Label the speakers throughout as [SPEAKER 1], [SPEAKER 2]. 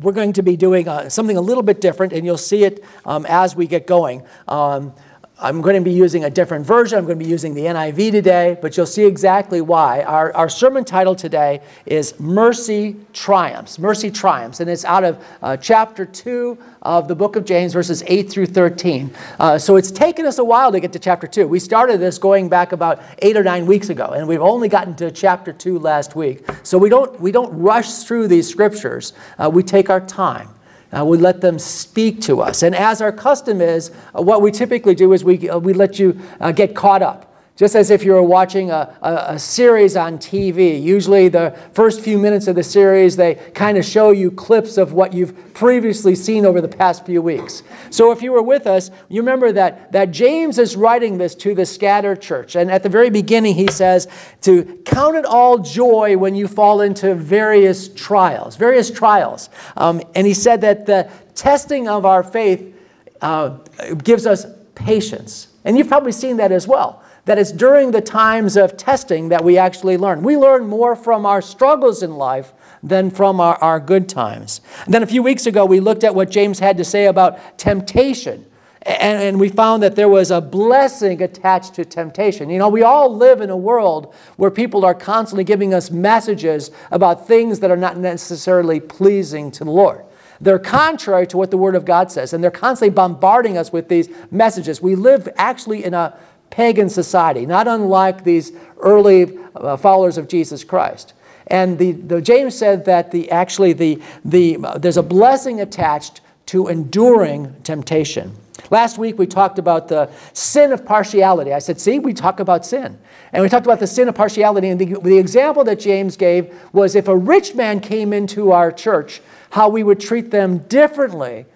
[SPEAKER 1] we're going to be doing uh, something a little bit different, and you'll see it um, as we get going. Um, I'm going to be using a different version. I'm going to be using the NIV today, but you'll see exactly why. Our, our sermon title today is Mercy Triumphs. Mercy Triumphs. And it's out of uh, chapter 2 of the book of James, verses 8 through 13. Uh, so it's taken us a while to get to chapter 2. We started this going back about eight or nine weeks ago, and we've only gotten to chapter 2 last week. So we don't, we don't rush through these scriptures, uh, we take our time. Uh, we let them speak to us. And as our custom is, uh, what we typically do is we, uh, we let you uh, get caught up just as if you were watching a, a, a, series on TV. Usually, the first few minutes of the series, they kind of show you clips of what you've previously seen over the past few weeks. So, if you were with us, you remember that, that James is writing this to the scattered church. And at the very beginning, he says to count it all joy when you fall into various trials, various trials. Um, and he said that the testing of our faith uh, gives us patience. And you've probably seen that as well that it's during the times of testing that we actually learn. We learn more from our struggles in life than from our, our good times. And then a few weeks ago, we looked at what James had to say about temptation. And, and, we found that there was a blessing attached to temptation. You know, we all live in a world where people are constantly giving us messages about things that are not necessarily pleasing to the Lord. They're contrary to what the Word of God says, and they're constantly bombarding us with these messages. We live actually in a pagan society, not unlike these early uh, followers of Jesus Christ. And the, the, James said that the, actually the, the, uh, there's a blessing attached to enduring temptation. Last week we talked about the sin of partiality. I said, see, we talk about sin. And we talked about the sin of partiality. And the, the example that James gave was if a rich man came into our church, how we would treat them differently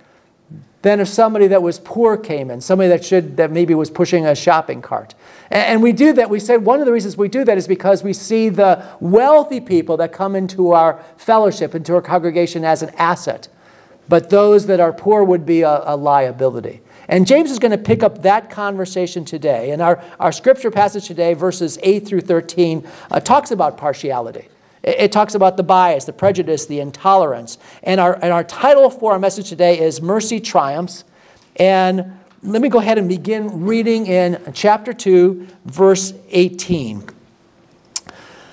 [SPEAKER 1] than if somebody that was poor came in, somebody that should that maybe was pushing a shopping cart. And, we do that. We said one of the reasons we do that is because we see the wealthy people that come into our fellowship, into our congregation as an asset. But those that are poor would be a, a liability. And James is going to pick up that conversation today. And our, our scripture passage today, verses 8 through 13, uh, talks about partiality. It, talks about the bias, the prejudice, the intolerance. And our, and our title for our message today is Mercy Triumphs. And let me go ahead and begin reading in chapter 2, verse 18.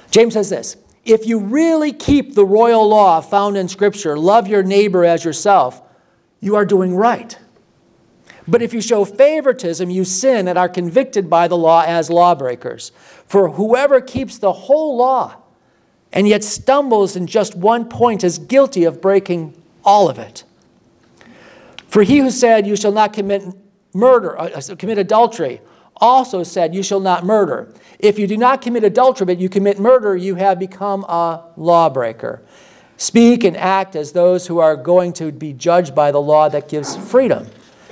[SPEAKER 1] James says this If you really keep the royal law found in Scripture, love your neighbor as yourself, you are doing right. But if you show favoritism, you sin and are convicted by the law as lawbreakers. For whoever keeps the whole law and yet stumbles in just one point is guilty of breaking all of it. For he who said, You shall not commit murder, uh, uh, commit adultery, also said, You shall not murder. If you do not commit adultery, but you commit murder, you have become a lawbreaker. Speak and act as those who are going to be judged by the law that gives freedom.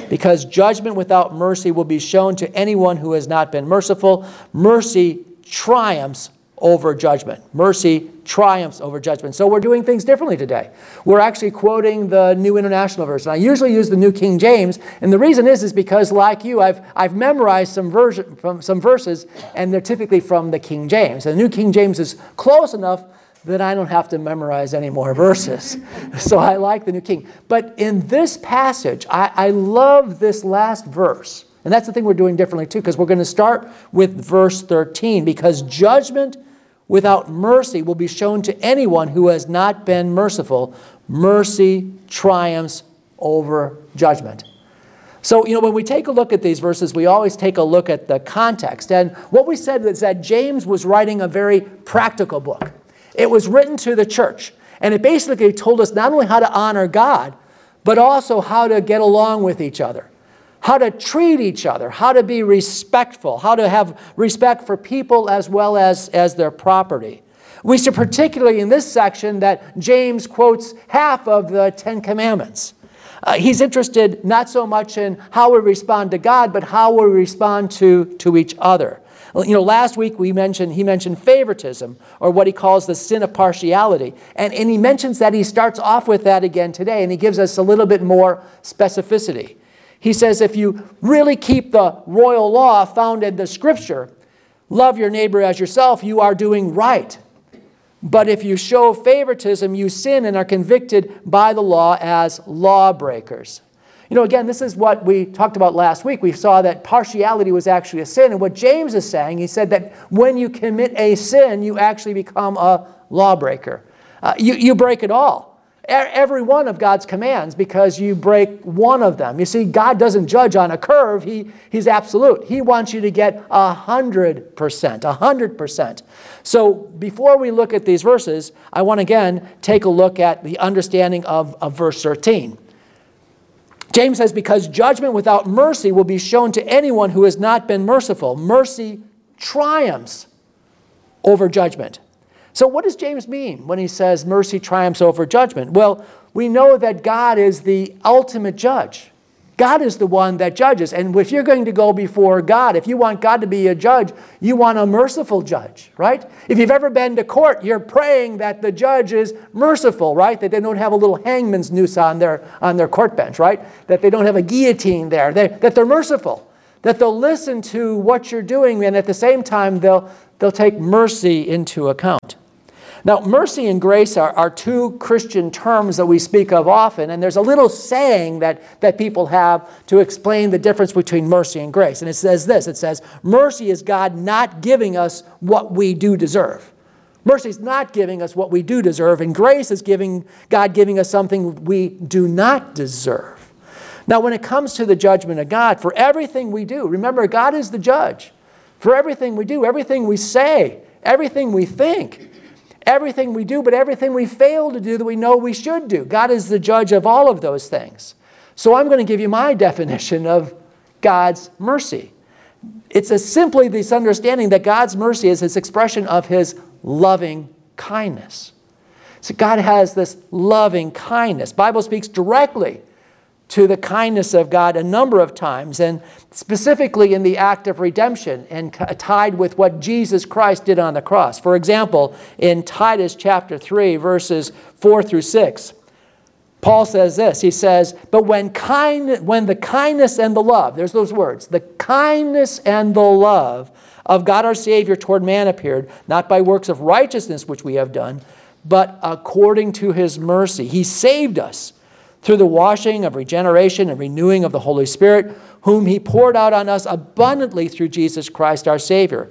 [SPEAKER 1] Because judgment without mercy will be shown to anyone who has not been merciful. Mercy triumphs over judgment. Mercy triumphs over judgment. So we're doing things differently today. We're actually quoting the New International Version. I usually use the New King James, and the reason is is because, like you, I've, I've memorized some, version, from, some verses, and they're typically from the King James. And the New King James is close enough that I don't have to memorize any more verses. so I like the New King. But in this passage, I, I love this last verse. And that's the thing we're doing differently too, because we're going to start with verse 13, because judgment without mercy will be shown to anyone who has not been merciful. Mercy triumphs over judgment. So, you know, when we take a look at these verses, we always take a look at the context. And what we said is that James was writing a very practical book. It was written to the church, and it basically told us not only how to honor God, but also how to get along with each other how to treat each other, how to be respectful, how to have respect for people as well as, as their property. We see particularly in this section that James quotes half of the Ten Commandments. Uh, he's interested not so much in how we respond to God, but how we respond to, to each other. You know, last week we mentioned, he mentioned favoritism, or what he calls the sin of partiality. And, and he mentions that he starts off with that again today, and he gives us a little bit more specificity. He says, if you really keep the royal law found in the scripture, love your neighbor as yourself, you are doing right. But if you show favoritism, you sin and are convicted by the law as lawbreakers. You know, again, this is what we talked about last week. We saw that partiality was actually a sin. And what James is saying, he said that when you commit a sin, you actually become a lawbreaker. Uh, you, you break it all every one of God's commands because you break one of them. You see, God doesn't judge on a curve, he, He's absolute. He wants you to get a 100%, 100%. So before we look at these verses, I want again take a look at the understanding of, of verse 13. James says, Because judgment without mercy will be shown to anyone who has not been merciful. Mercy triumphs over judgment. So, what does James mean when he says mercy triumphs over judgment? Well, we know that God is the ultimate judge. God is the one that judges. And if you're going to go before God, if you want God to be a judge, you want a merciful judge, right? If you've ever been to court, you're praying that the judge is merciful, right? That they don't have a little hangman's noose on their, on their court bench, right? That they don't have a guillotine there, they, that they're merciful, that they'll listen to what you're doing, and at the same time, they'll, they'll take mercy into account. Now, mercy and grace are, are two Christian terms that we speak of often, and there's a little saying that, that people have to explain the difference between mercy and grace. And it says this it says, Mercy is God not giving us what we do deserve. Mercy is not giving us what we do deserve, and grace is giving God giving us something we do not deserve. Now, when it comes to the judgment of God, for everything we do, remember, God is the judge. For everything we do, everything we say, everything we think, everything we do, but everything we fail to do that we know we should do. God is the judge of all of those things. So I'm going to give you my definition of God's mercy. It's simply this understanding that God's mercy is his expression of his loving kindness. So God has this loving kindness. Bible speaks directly to the kindness of God a number of times, and specifically in the act of redemption and tied with what Jesus Christ did on the cross. For example, in Titus chapter 3, verses 4 through 6, Paul says this. He says, But when, kind, when the kindness and the love, there's those words, the kindness and the love of God our Savior toward man appeared, not by works of righteousness which we have done, but according to his mercy. He saved us through the washing of regeneration and renewing of the Holy Spirit, whom He poured out on us abundantly through Jesus Christ our Savior.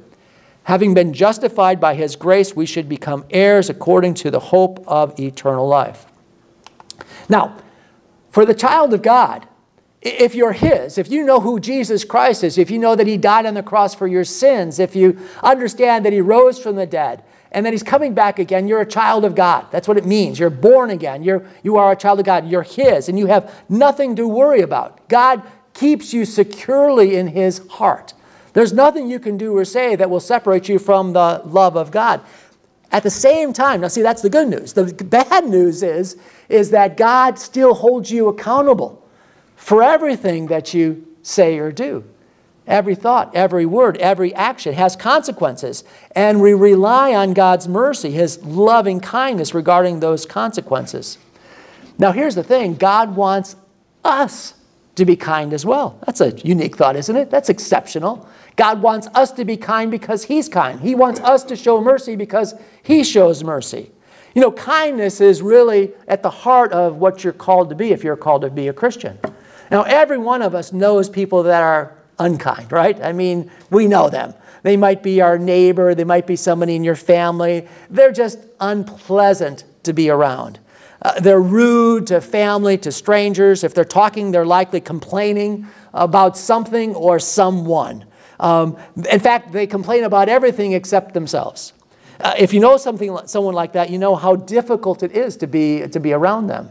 [SPEAKER 1] Having been justified by His grace, we should become heirs according to the hope of eternal life. Now, for the child of God, if you're His, if you know who Jesus Christ is, if you know that He died on the cross for your sins, if you understand that He rose from the dead, and that he's coming back again. You're a child of God. That's what it means. You're born again. You're, you are a child of God. You're his, and you have nothing to worry about. God keeps you securely in his heart. There's nothing you can do or say that will separate you from the love of God. At the same time, now see, that's the good news. The bad news is, is that God still holds you accountable for everything that you say or do. Every thought, every word, every action has consequences. And we rely on God's mercy, His loving kindness regarding those consequences. Now, here's the thing God wants us to be kind as well. That's a unique thought, isn't it? That's exceptional. God wants us to be kind because He's kind. He wants us to show mercy because He shows mercy. You know, kindness is really at the heart of what you're called to be if you're called to be a Christian. Now, every one of us knows people that are unkind, right? I mean, we know them. They might be our neighbor, they might be somebody in your family. They're just unpleasant to be around. Uh, they're rude to family, to strangers. If they're talking, they're likely complaining about something or someone. Um, in fact, they complain about everything except themselves. Uh, if you know something, someone like that, you know how difficult it is to be, to be around them.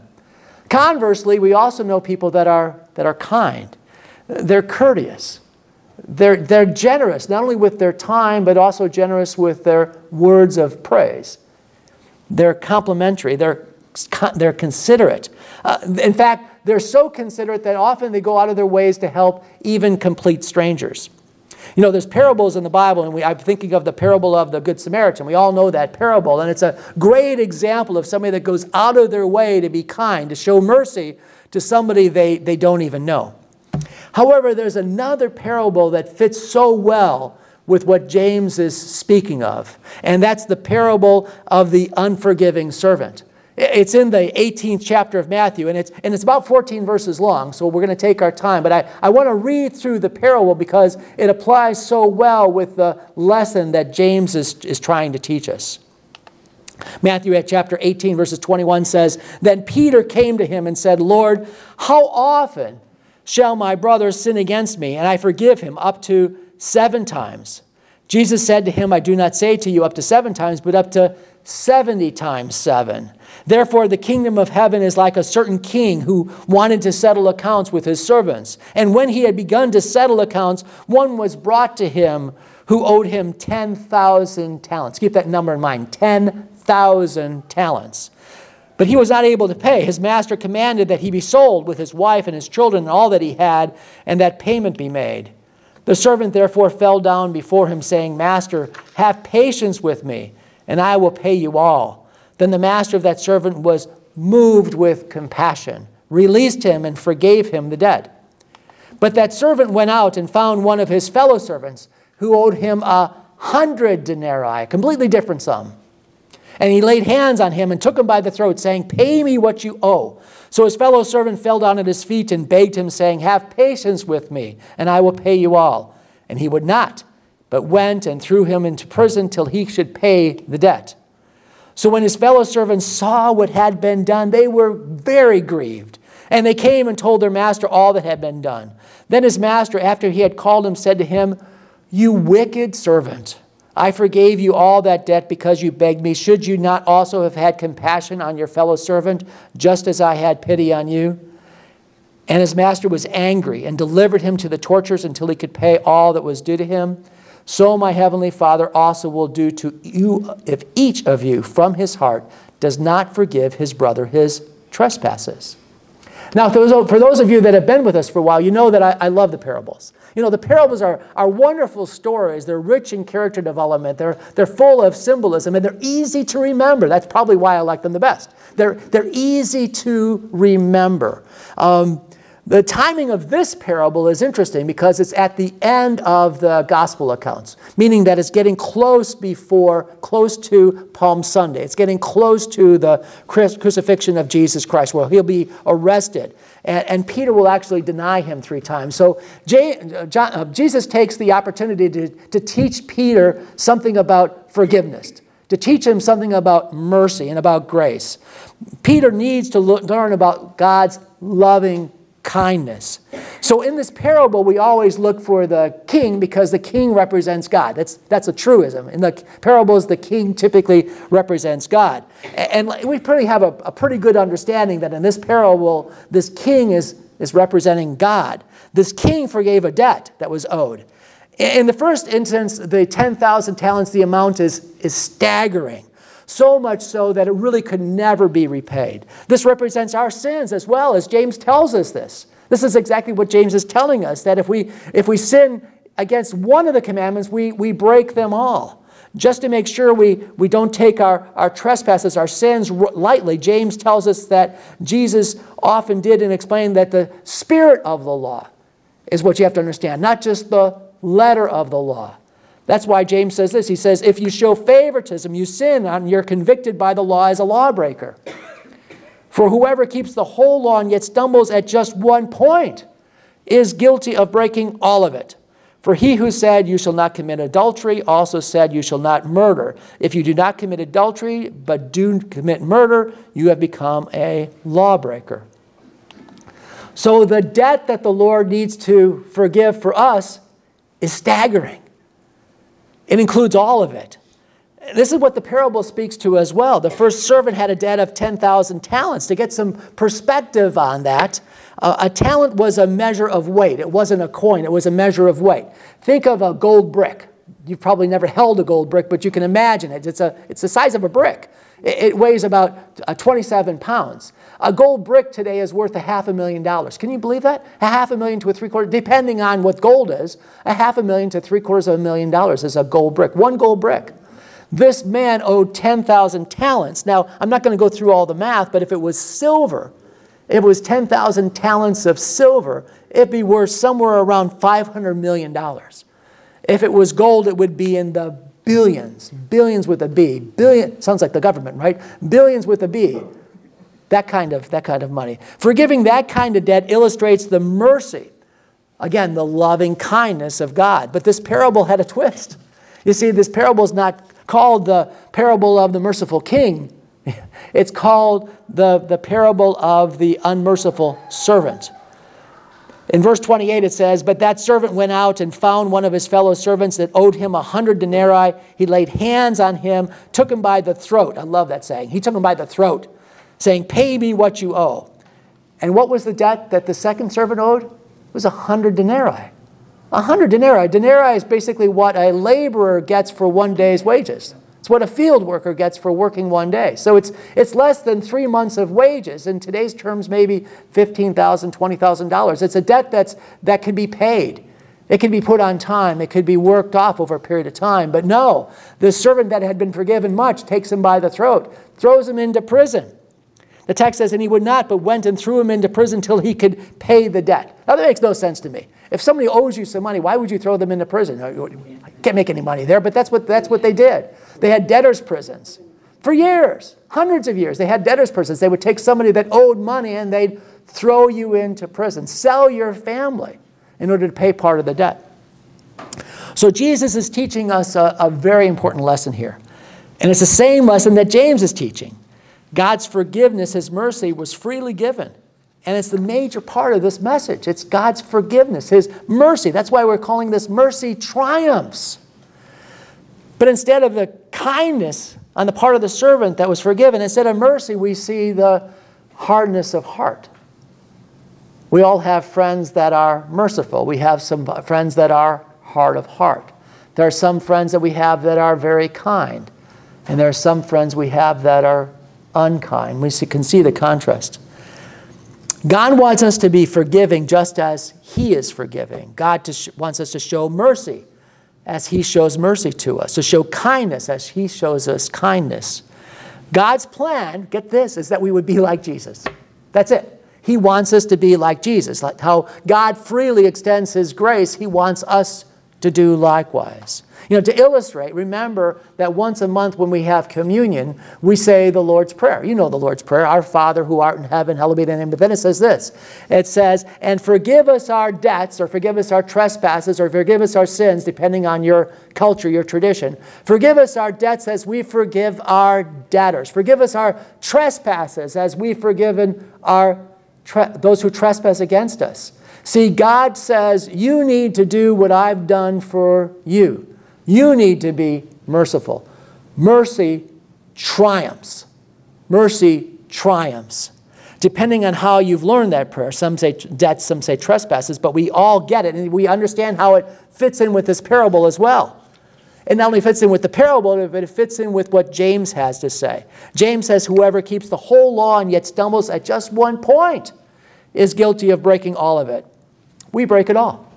[SPEAKER 1] Conversely, we also know people that are, that are kind. They're courteous. They're, they're generous, not only with their time, but also generous with their words of praise. They're complimentary, they're, they're considerate. Uh, in fact, they're so considerate that often they go out of their ways to help even complete strangers. You know, there's parables in the Bible, and we, I'm thinking of the parable of the Good Samaritan. We all know that parable, and it's a great example of somebody that goes out of their way to be kind, to show mercy to somebody they, they don't even know. However, there's another parable that fits so well with what James is speaking of, and that's the parable of the unforgiving servant. It's in the 18th chapter of Matthew, and it's, and it's about 14 verses long, so we're going to take our time. But I, I want to read through the parable because it applies so well with the lesson that James is, is trying to teach us. Matthew at chapter 18, verses 21 says, Then Peter came to him and said, Lord, how often shall my brother sin against me, and I forgive him up to seven times? Jesus said to him, I do not say to you up to seven times, but up to 70 times seven. Therefore, the kingdom of heaven is like a certain king who wanted to settle accounts with his servants. And when he had begun to settle accounts, one was brought to him who owed him 10,000 talents. Keep that number in mind 10,000 talents. But he was not able to pay. His master commanded that he be sold with his wife and his children and all that he had, and that payment be made. The servant therefore fell down before him, saying, Master, have patience with me, and I will pay you all. Then the master of that servant was moved with compassion, released him, and forgave him the debt. But that servant went out and found one of his fellow servants who owed him a hundred denarii, a completely different sum. And he laid hands on him and took him by the throat, saying, Pay me what you owe. So his fellow servant fell down at his feet and begged him, saying, Have patience with me, and I will pay you all. And he would not, but went and threw him into prison till he should pay the debt. So when his fellow servants saw what had been done, they were very grieved. And they came and told their master all that had been done. Then his master, after he had called him, said to him, You wicked servant, I forgave you all that debt because you begged me. Should you not also have had compassion on your fellow servant, just as I had pity on you? And his master was angry and delivered him to the tortures until he could pay all that was due to him so my heavenly Father also will do to you if each of you from his heart does not forgive his brother his trespasses. Now, for those, of you that have been with us for a while, you know that I, I love the parables. You know, the parables are, are wonderful stories. They're rich in character development. They're, they're full of symbolism, and they're easy to remember. That's probably why I like them the best. They're, they're easy to remember. Um, the timing of this parable is interesting because it's at the end of the gospel accounts, meaning that it's getting close before, close to Palm Sunday. It's getting close to the crucifixion of Jesus Christ, where he'll be arrested. And, and Peter will actually deny him three times. So John, uh, Jesus takes the opportunity to, to teach Peter something about forgiveness to teach him something about mercy and about grace. Peter needs to learn about God's loving kindness. So in this parable, we always look for the king because the king represents God. That's, that's a truism. In the parables, the king typically represents God. And, we pretty have a, a pretty good understanding that in this parable, this king is, is representing God. This king forgave a debt that was owed. In the first instance, the 10,000 talents, the amount is, is staggering so much so that it really could never be repaid. This represents our sins as well, as James tells us this. This is exactly what James is telling us that if we, if we sin against one of the commandments, we, we break them all. Just to make sure we, we don't take our, our trespasses, our sins lightly, James tells us that Jesus often did and explained that the spirit of the law is what you have to understand, not just the letter of the law. That's why James says this. He says, If you show favoritism, you sin, and you're convicted by the law as a lawbreaker. For whoever keeps the whole law and yet stumbles at just one point is guilty of breaking all of it. For he who said, You shall not commit adultery, also said, You shall not murder. If you do not commit adultery, but do commit murder, you have become a lawbreaker. So the debt that the Lord needs to forgive for us is staggering. It includes all of it. This is what the parable speaks to as well. The first servant had a debt of 10,000 talents. To get some perspective on that, uh, a talent was a measure of weight. It wasn't a coin, it was a measure of weight. Think of a gold brick. you've probably never held a gold brick, but you can imagine it. It's, a, it's the size of a brick. It, it weighs about uh, 27 pounds. A gold brick today is worth a half a million dollars. Can you believe that? A half a million to a three quarter, depending on what gold is, a half a million to three quarters of a million dollars is a gold brick. One gold brick. This man owed 10,000 talents. Now, I'm not going to go through all the math, but if it was silver, it was 10,000 talents of silver, it'd be worth somewhere around $500 million. If it was gold, it would be in the billions, billions with a B. Billion sounds like the government, right? Billions with a B. That kind of that kind of money. Forgiving that kind of debt illustrates the mercy. Again, the loving kindness of God. But this parable had a twist. You see, this parable is not called the parable of the merciful king. It's called the, the parable of the unmerciful servant. In verse 28, it says, But that servant went out and found one of his fellow servants that owed him a hundred denarii. He laid hands on him, took him by the throat. I love that saying. He took him by the throat, saying, Pay me what you owe. And what was the debt that the second servant owed? It was a hundred denarii. A hundred denarii. Denarii is basically what a laborer gets for one day's wages. It's what a field worker gets for working one day. So it's, it's less than three months of wages. In today's terms, maybe $15,000, $20,000. It's a debt that's, that can be paid. It can be put on time. It could be worked off over a period of time. But no, the servant that had been forgiven much takes him by the throat, throws him into prison. The text says, and he would not, but went and threw him into prison till he could pay the debt. Now, that makes no sense to me. If somebody owes you some money, why would you throw them into prison? I can't make any money there, but that's what, that's what they did. They had debtors' prisons. For years, hundreds of years, they had debtors' prisons. They would take somebody that owed money and they'd throw you into prison, sell your family in order to pay part of the debt. So Jesus is teaching us a, a very important lesson here. And it's the same lesson that James is teaching. God's forgiveness, his mercy, was freely given. And it's the major part of this message. It's God's forgiveness, His mercy. That's why we're calling this mercy triumphs. But instead of the kindness on the part of the servant that was forgiven, instead of mercy, we see the hardness of heart. We all have friends that are merciful. We have some friends that are hard of heart. There are some friends that we have that are very kind. And there are some friends we have that are unkind. We can see the contrast. God wants us to be forgiving just as He is forgiving. God wants us to show mercy as He shows mercy to us, to show kindness as He shows us kindness. God's plan, get this, is that we would be like Jesus. That's it. He wants us to be like Jesus. Like how God freely extends His grace, He wants us to do likewise. You know, to illustrate, remember that once a month when we have communion, we say the Lord's Prayer. You know the Lord's Prayer, Our Father who art in heaven, hallowed be thy name. But then it says this it says, and forgive us our debts, or forgive us our trespasses, or forgive us our sins, depending on your culture, your tradition. Forgive us our debts as we forgive our debtors. Forgive us our trespasses as we've forgiven our those who trespass against us. See, God says, You need to do what I've done for you. You need to be merciful. Mercy triumphs. Mercy triumphs. Depending on how you've learned that prayer, some say debts, some say trespasses, but we all get it and we understand how it fits in with this parable as well. It not only fits in with the parable, but it fits in with what James has to say. James says, Whoever keeps the whole law and yet stumbles at just one point is guilty of breaking all of it. We break it all.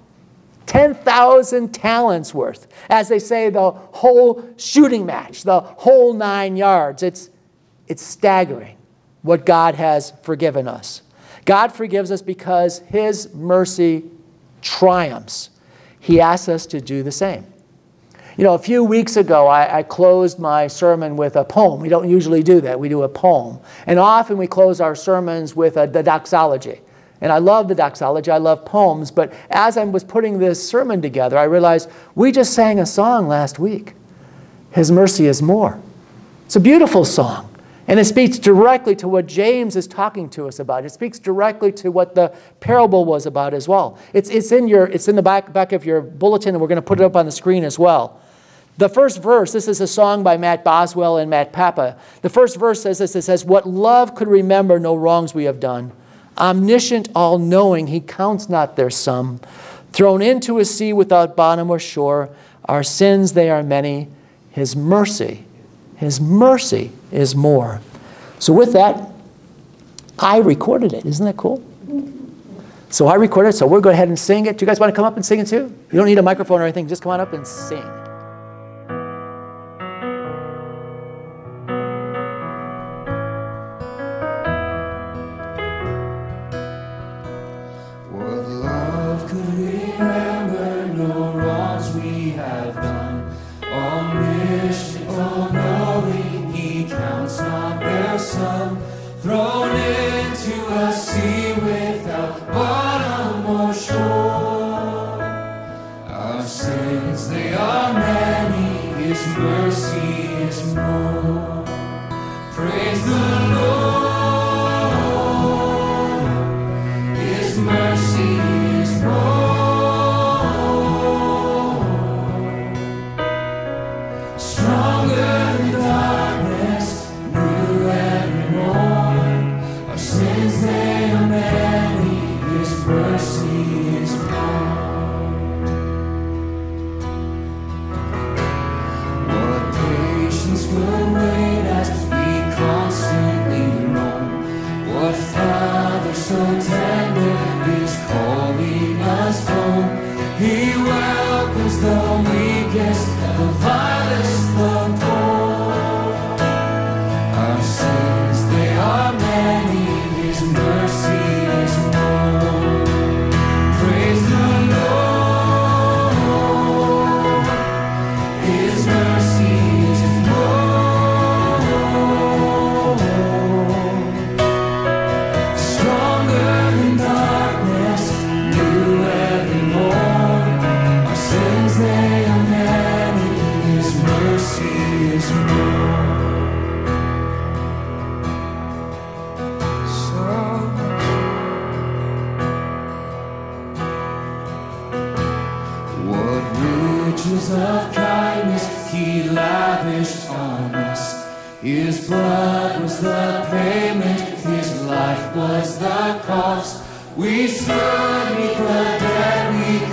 [SPEAKER 1] 10,000 talents worth. As they say, the whole shooting match, the whole nine yards. It's, it's staggering what God has forgiven us. God forgives us because His mercy triumphs. He asks us to do the same. You know, a few weeks ago, I, I, closed my sermon with a poem. We don't usually do that, we do a poem. And often we close our sermons with a, the doxology. And I love the doxology, I love poems, but as I was putting this sermon together, I realized we just sang a song last week His mercy is more. It's a beautiful song. And it speaks directly to what James is talking to us about. It speaks directly to what the parable was about as well. It's, it's, in, your, it's in the back, back of your bulletin, and we're going to put it up on the screen as well. The first verse, this is a song by Matt Boswell and Matt Papa. The first verse says this it says, What love could remember no wrongs we have done omniscient, all knowing, he counts not their sum. Thrown into a sea without bottom or shore, Our sins, they are many. His mercy, His mercy is more. So, with that, I recorded it. Isn't that cool? So I recorded it, so we'll go ahead and sing it. Do you guys want to come up and sing it too? You don't need a microphone or anything, just come on up and sing.
[SPEAKER 2] Sins, they are many, His mercy is more. Praise the Lord. The weakest, kindness he lavished on us. His blood was the payment, his life was the cost. We stood beneath the debt we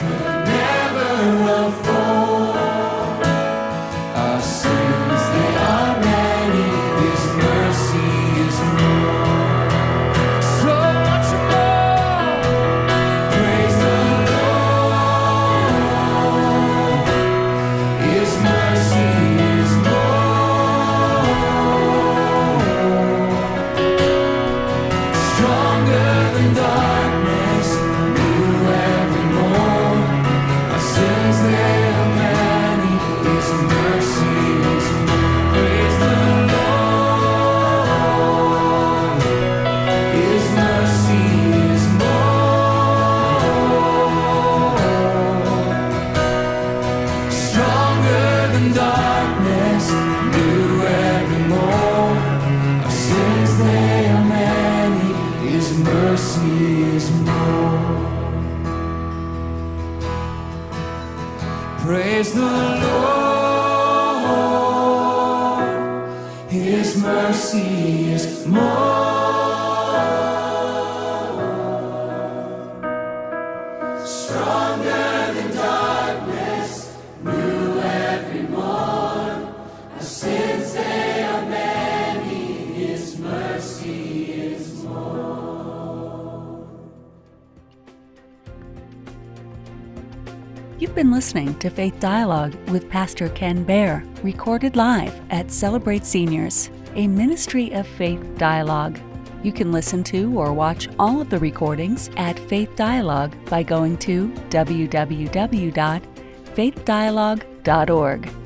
[SPEAKER 3] been listening to Faith Dialogue with Pastor Ken Bear, recorded live at Celebrate Seniors, a ministry of Faith Dialogue. You can listen to or watch all of the recordings at Faith Dialogue by going to www.faithdialogue.org.